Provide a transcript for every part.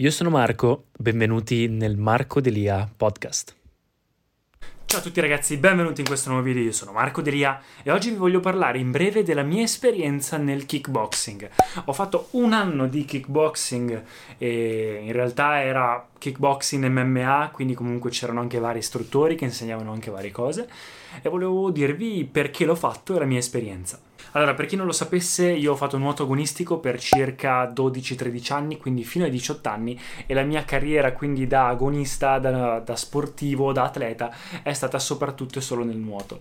Io sono Marco, benvenuti nel Marco Delia podcast. Ciao a tutti ragazzi, benvenuti in questo nuovo video, io sono Marco Delia e oggi vi voglio parlare in breve della mia esperienza nel kickboxing. Ho fatto un anno di kickboxing e in realtà era kickboxing MMA, quindi comunque c'erano anche vari istruttori che insegnavano anche varie cose e volevo dirvi perché l'ho fatto e la mia esperienza. Allora, per chi non lo sapesse, io ho fatto nuoto agonistico per circa 12-13 anni, quindi fino ai 18 anni, e la mia carriera quindi da agonista, da, da, sportivo, da atleta, è stata soprattutto e solo nel nuoto.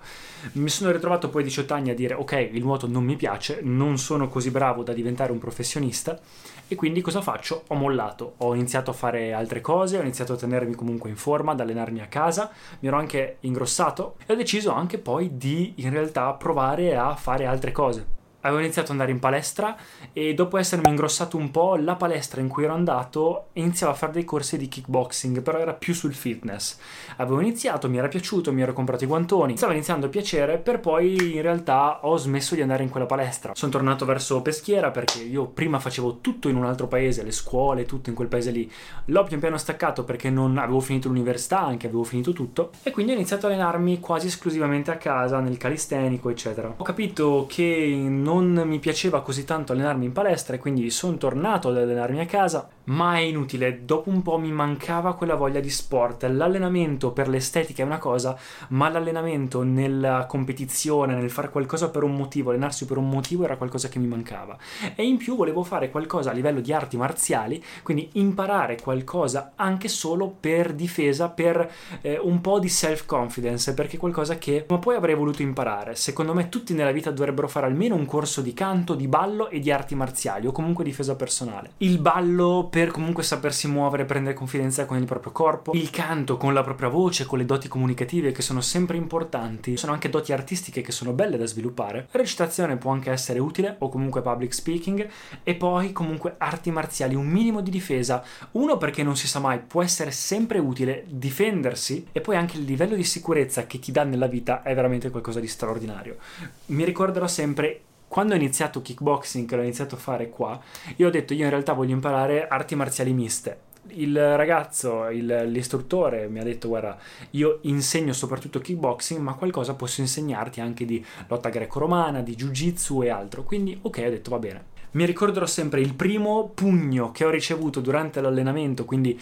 Mi sono ritrovato poi a 18 anni a dire, ok, il nuoto non mi piace, non sono così bravo da diventare un professionista, e quindi cosa faccio? Ho mollato, ho iniziato a fare altre cose, ho iniziato a tenermi comunque in forma, ad allenarmi a casa, mi ero anche ingrossato e ho deciso anche poi di in realtà provare a fare altre cose cose avevo iniziato ad andare in palestra e dopo essermi ingrossato un po', la palestra in cui ero andato iniziava a fare dei corsi di kickboxing, però era più sul fitness. Avevo iniziato, mi era piaciuto, mi ero comprato i guantoni, stava iniziando a piacere, per poi in realtà ho smesso di andare in quella palestra. Sono tornato verso Peschiera perché io prima facevo tutto in un altro paese, le scuole, tutto in quel paese lì. L'ho pian piano staccato perché non avevo finito l'università, anche avevo finito tutto, e quindi ho iniziato a allenarmi quasi esclusivamente a casa, nel calistenico, eccetera. Ho capito che non non mi piaceva così tanto allenarmi in palestra e quindi sono tornato ad allenarmi a casa, ma è inutile, dopo un po' mi mancava quella voglia di sport. L'allenamento per l'estetica è una cosa, ma l'allenamento nella competizione, nel fare qualcosa per un motivo, allenarsi per un motivo era qualcosa che mi mancava. E in più volevo fare qualcosa a livello di arti marziali, quindi imparare qualcosa anche solo per difesa, per eh, un po' di self-confidence, perché è qualcosa che ma poi avrei voluto imparare. Secondo me tutti nella vita dovrebbero fare almeno un corso di canto, di ballo e di arti marziali o comunque difesa personale. Il ballo per comunque sapersi muovere, prendere confidenza con il proprio corpo, il canto con la propria voce, con le doti comunicative che sono sempre importanti, sono anche doti artistiche che sono belle da sviluppare. La recitazione può anche essere utile o comunque public speaking e poi comunque arti marziali, un minimo di difesa, uno perché non si sa mai, può essere sempre utile difendersi e poi anche il livello di sicurezza che ti dà nella vita è veramente qualcosa di straordinario. Mi ricorderò sempre quando ho iniziato kickboxing, che l'ho iniziato a fare qua, io ho detto io in realtà voglio imparare arti marziali miste. Il ragazzo, il, l'istruttore mi ha detto guarda, io insegno soprattutto kickboxing, ma qualcosa posso insegnarti anche di lotta greco-romana, di jiu-jitsu e altro. Quindi ok, ho detto va bene. Mi ricorderò sempre il primo pugno che ho ricevuto durante l'allenamento, quindi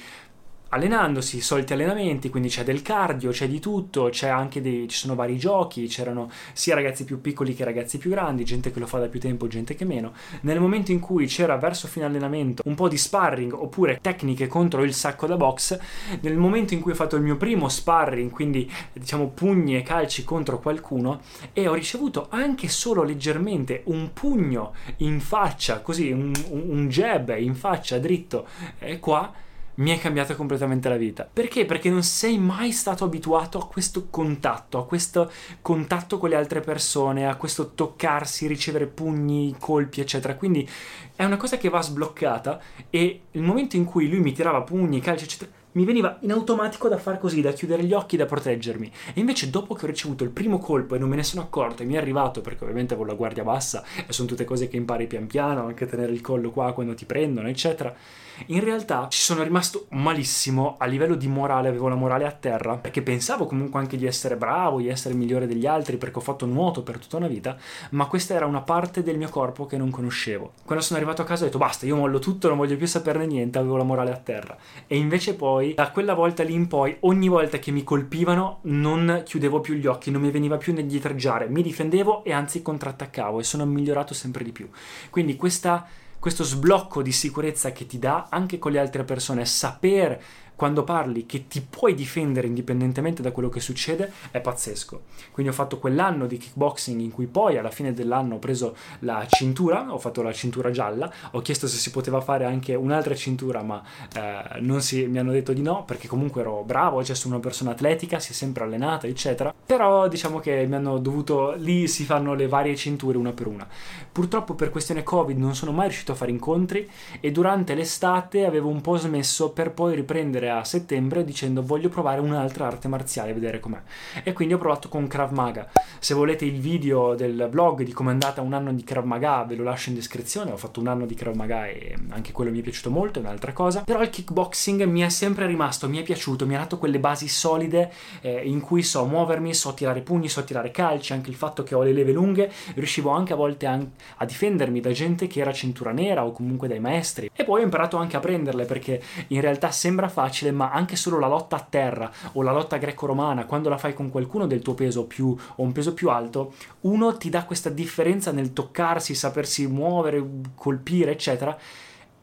allenandosi, soliti allenamenti, quindi c'è del cardio, c'è di tutto, c'è anche dei, ci sono vari giochi, c'erano sia ragazzi più piccoli che ragazzi più grandi, gente che lo fa da più tempo, gente che meno. Nel momento in cui c'era verso fine allenamento un po' di sparring oppure tecniche contro il sacco da box, nel momento in cui ho fatto il mio primo sparring, quindi diciamo pugni e calci contro qualcuno, e ho ricevuto anche solo leggermente un pugno in faccia, così un, un jab in faccia dritto, e qua mi è cambiata completamente la vita. Perché? Perché non sei mai stato abituato a questo contatto, a questo contatto con le altre persone, a questo toccarsi, ricevere pugni, colpi, eccetera. Quindi è una cosa che va sbloccata e il momento in cui lui mi tirava pugni, calci, eccetera, mi veniva in automatico da fare così, da chiudere gli occhi, da proteggermi. E invece dopo che ho ricevuto il primo colpo e non me ne sono accorto e mi è arrivato, perché ovviamente avevo la guardia bassa e sono tutte cose che impari pian piano, anche tenere il collo qua quando ti prendono, eccetera in realtà ci sono rimasto malissimo a livello di morale, avevo la morale a terra, perché pensavo comunque anche di essere bravo, di essere migliore degli altri, perché ho fatto nuoto per tutta una vita, ma questa era una parte del mio corpo che non conoscevo. Quando sono arrivato a casa ho detto basta, io mollo tutto, non voglio più saperne niente, avevo la morale a terra. E invece poi, da quella volta lì in poi, ogni volta che mi colpivano non chiudevo più gli occhi, non mi veniva più indietreggiare, mi difendevo e anzi contrattaccavo e sono migliorato sempre di più. Quindi questa questo sblocco di sicurezza che ti dà anche con le altre persone, saper quando parli che ti puoi difendere indipendentemente da quello che succede è pazzesco. Quindi ho fatto quell'anno di kickboxing in cui poi alla fine dell'anno ho preso la cintura, ho fatto la cintura gialla, ho chiesto se si poteva fare anche un'altra cintura ma eh, si, mi hanno detto di no perché comunque ero bravo, cioè sono una persona atletica, si è sempre allenata eccetera, però diciamo che mi hanno dovuto, lì si fanno le varie cinture una per una. Purtroppo per questione Covid non sono mai riuscito a fare incontri e durante l'estate avevo un po' smesso per poi riprendere a settembre dicendo voglio provare un'altra arte marziale, vedere com'è. E quindi ho provato con Krav Maga. Se volete il video del vlog di come è andata un anno di Krav Maga ve lo lascio in descrizione, ho fatto un anno di Krav Maga e anche quello mi è piaciuto molto, è un'altra cosa. Però il kickboxing mi è sempre rimasto, mi è piaciuto, mi ha dato quelle basi solide eh, in cui so muovermi, so tirare pugni, so tirare calci, anche il fatto che ho le leve lunghe, riuscivo anche a volte a difendermi da gente che era cintura nera o comunque dai maestri. E poi ho imparato anche a prenderle perché in realtà sembra facile, ma anche solo la lotta a terra o la lotta greco-romana, quando la fai con qualcuno del tuo peso più o un peso più alto, uno ti dà questa differenza nel toccarsi, sapersi muovere, colpire, eccetera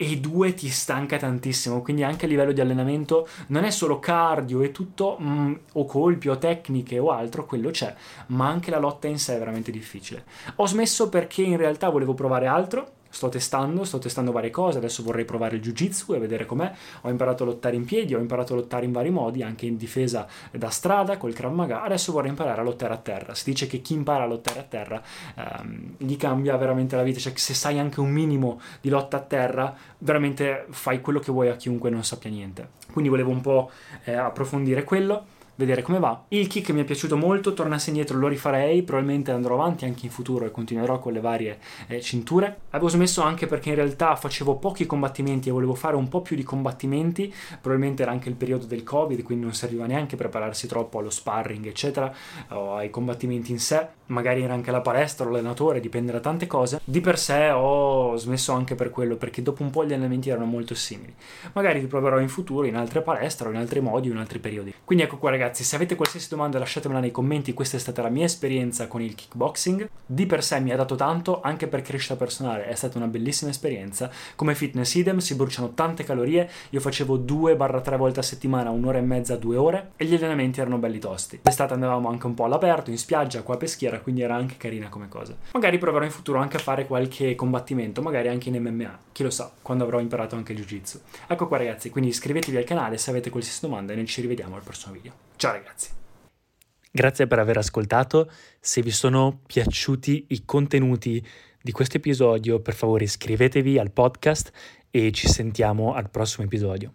e due ti stanca tantissimo, quindi anche a livello di allenamento non è solo cardio e tutto, mm, o colpi o tecniche o altro, quello c'è, ma anche la lotta in sé è veramente difficile. Ho smesso perché in realtà volevo provare altro sto testando, sto testando varie cose, adesso vorrei provare il jiu-jitsu e vedere com'è. Ho imparato a lottare in piedi, ho imparato a lottare in vari modi, anche in difesa da strada, col Krav Maga, adesso vorrei imparare a lottare a terra. Si dice che chi impara a lottare a terra ehm, gli cambia veramente la vita, cioè se sai anche un minimo di lotta a terra, veramente fai quello che vuoi a chiunque non sappia niente. Quindi volevo un po' eh, approfondire quello vedere come va. Il kick mi è piaciuto molto, tornassi indietro lo rifarei, probabilmente andrò avanti anche in futuro e continuerò con le varie eh, cinture. Avevo smesso anche perché in realtà facevo pochi combattimenti e volevo fare un po' più di combattimenti, probabilmente era anche il periodo del Covid, quindi non serviva neanche prepararsi troppo allo sparring, eccetera, o ai combattimenti in sé, magari era anche la palestra, l'allenatore, dipende da tante cose. Di per sé ho smesso anche per quello, perché dopo un po' gli allenamenti erano molto simili. Magari riproverò in futuro in altre palestre o in altri modi o in altri periodi. Quindi ecco qua ragazzi, ragazzi, se avete qualsiasi domanda lasciatemela nei commenti, questa è stata la mia esperienza con il kickboxing. Di per sé mi ha dato tanto, anche per crescita personale è stata una bellissima esperienza. Come fitness idem, si bruciano tante calorie, io facevo 2-3 volte a settimana, un'ora e mezza, due ore, e gli allenamenti erano belli tosti. L'estate andavamo anche un po' all'aperto, in spiaggia, qua a Peschiera, quindi era anche carina come cosa. Magari proverò in futuro anche a fare qualche combattimento, magari anche in MMA, chi lo sa, quando avrò imparato anche il jiu-jitsu. Ecco qua ragazzi, quindi iscrivetevi al canale se avete qualsiasi domanda e noi ci rivediamo al prossimo video. Ciao ragazzi. Grazie per aver ascoltato. Se vi sono piaciuti i contenuti di questo episodio, per favore iscrivetevi al podcast e ci sentiamo al prossimo episodio.